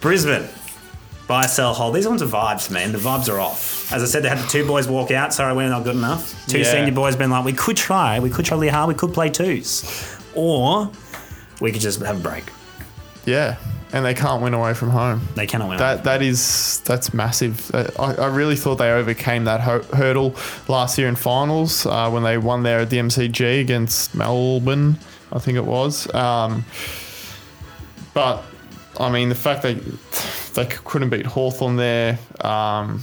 Brisbane. Buy, sell, hold. These ones are vibes, man. The vibes are off. As I said, they had the two boys walk out. Sorry, we're not good enough. Two Yeah. senior boys been like, we could try. We could try really hard. We could play twos. Or we could just have a break. Yeah, and they can't win away from home. They cannot win. That that is that's massive. Uh, I, I really thought they overcame that ho- hurdle last year in finals uh, when they won there at the MCG against Melbourne, I think it was. Um, but I mean, the fact that they couldn't beat Hawthorn there, um,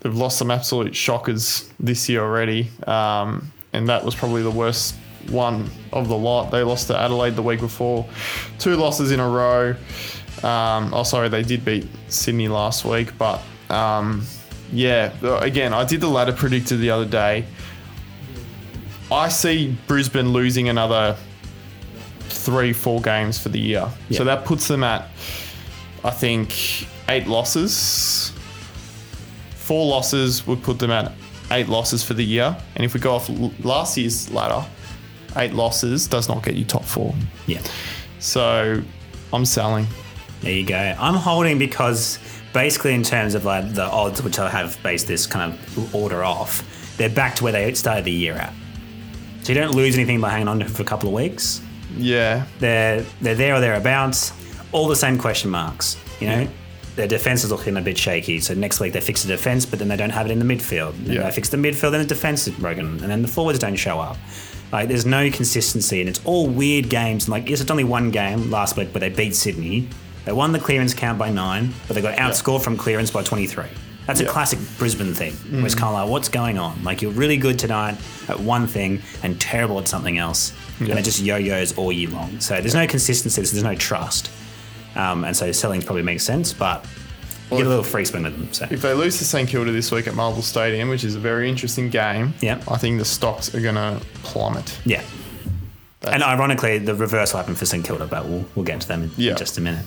they've lost some absolute shockers this year already, um, and that was probably the worst one of the lot. They lost to Adelaide the week before, two losses in a row. Um, oh, sorry, they did beat Sydney last week, but um, yeah, again, I did the ladder predictor the other day. I see Brisbane losing another three, four games for the year. Yeah. So that puts them at, I think, eight losses. Four losses would put them at eight losses for the year. And if we go off last year's ladder, eight losses does not get you top four. yeah. So I'm selling. There you go. I'm holding because basically, in terms of like the odds, which I have based this kind of order off, they're back to where they started the year at. So you don't lose anything by hanging on to it for a couple of weeks. Yeah. They're they're there or thereabouts. All the same question marks. You know, their defense is looking a bit shaky. So next week they fix the defense, but then they don't have it in the midfield. Then Yeah. they fix the midfield, then the defense is broken, and then the forwards don't show up. Like there's no consistency, and it's all weird games. And like yes, it's only one game last week, but they beat Sydney. They won the clearance count by nine, but they got outscored from clearance by 23. That's a classic Brisbane thing. Where it's kind of like, what's going on? Like you're really good tonight at one thing and terrible at something else, and it just yo-yos all year long. So there's no consistency. There's no trust, um, and so selling probably makes sense. But you get a little free spin with them. So If they lose to St Kilda this week at Marvel Stadium, which is a very interesting game, Yep. I think the stocks are going to plummet. yeah. And ironically, the reverse will happen for St Kilda, but we'll, we'll get to them in Yeah. just a minute.